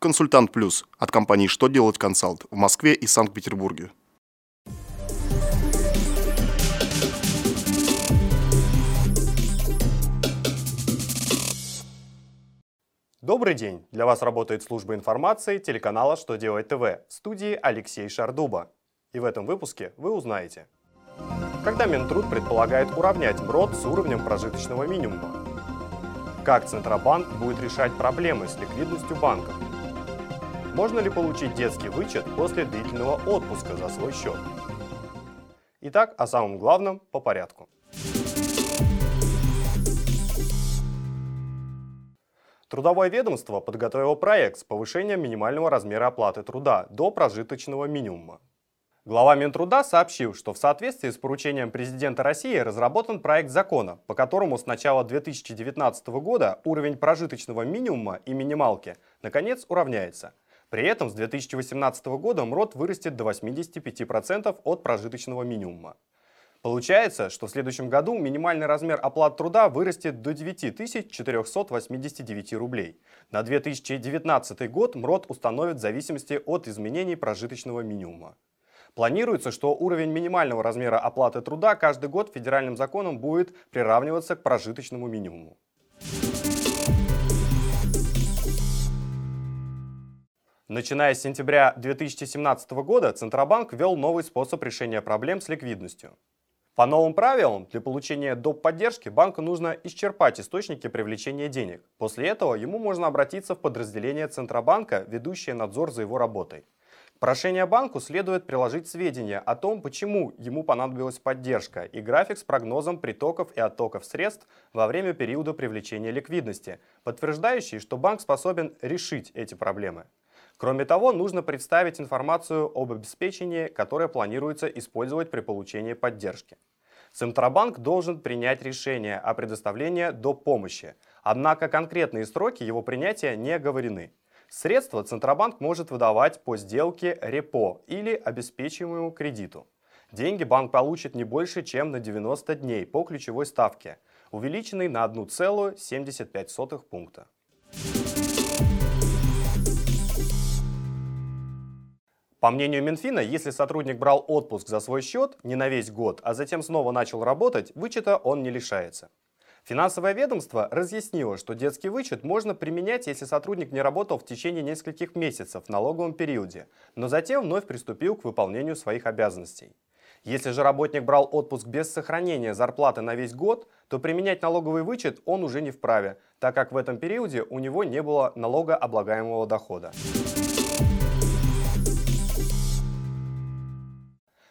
Консультант Плюс от компании «Что делать консалт» в Москве и Санкт-Петербурге. Добрый день! Для вас работает служба информации телеканала «Что делать ТВ» в студии Алексей Шардуба. И в этом выпуске вы узнаете, когда Минтруд предполагает уравнять МРОД с уровнем прожиточного минимума, как Центробанк будет решать проблемы с ликвидностью банков, можно ли получить детский вычет после длительного отпуска за свой счет. Итак, о самом главном по порядку. Трудовое ведомство подготовило проект с повышением минимального размера оплаты труда до прожиточного минимума. Глава Минтруда сообщил, что в соответствии с поручением президента России разработан проект закона, по которому с начала 2019 года уровень прожиточного минимума и минималки наконец уравняется. При этом с 2018 года МРОД вырастет до 85% от прожиточного минимума. Получается, что в следующем году минимальный размер оплат труда вырастет до 9489 рублей. На 2019 год МРОД установит в зависимости от изменений прожиточного минимума. Планируется, что уровень минимального размера оплаты труда каждый год федеральным законом будет приравниваться к прожиточному минимуму. Начиная с сентября 2017 года Центробанк ввел новый способ решения проблем с ликвидностью. По новым правилам, для получения доп. поддержки банку нужно исчерпать источники привлечения денег. После этого ему можно обратиться в подразделение Центробанка, ведущее надзор за его работой. К банку следует приложить сведения о том, почему ему понадобилась поддержка и график с прогнозом притоков и оттоков средств во время периода привлечения ликвидности, подтверждающий, что банк способен решить эти проблемы. Кроме того, нужно представить информацию об обеспечении, которое планируется использовать при получении поддержки. Центробанк должен принять решение о предоставлении до помощи, однако конкретные сроки его принятия не оговорены. Средства Центробанк может выдавать по сделке репо или обеспечиваемому кредиту. Деньги банк получит не больше, чем на 90 дней по ключевой ставке, увеличенной на 1,75 пункта. По мнению Минфина, если сотрудник брал отпуск за свой счет не на весь год, а затем снова начал работать, вычета он не лишается. Финансовое ведомство разъяснило, что детский вычет можно применять, если сотрудник не работал в течение нескольких месяцев в налоговом периоде, но затем вновь приступил к выполнению своих обязанностей. Если же работник брал отпуск без сохранения зарплаты на весь год, то применять налоговый вычет он уже не вправе, так как в этом периоде у него не было налогооблагаемого дохода.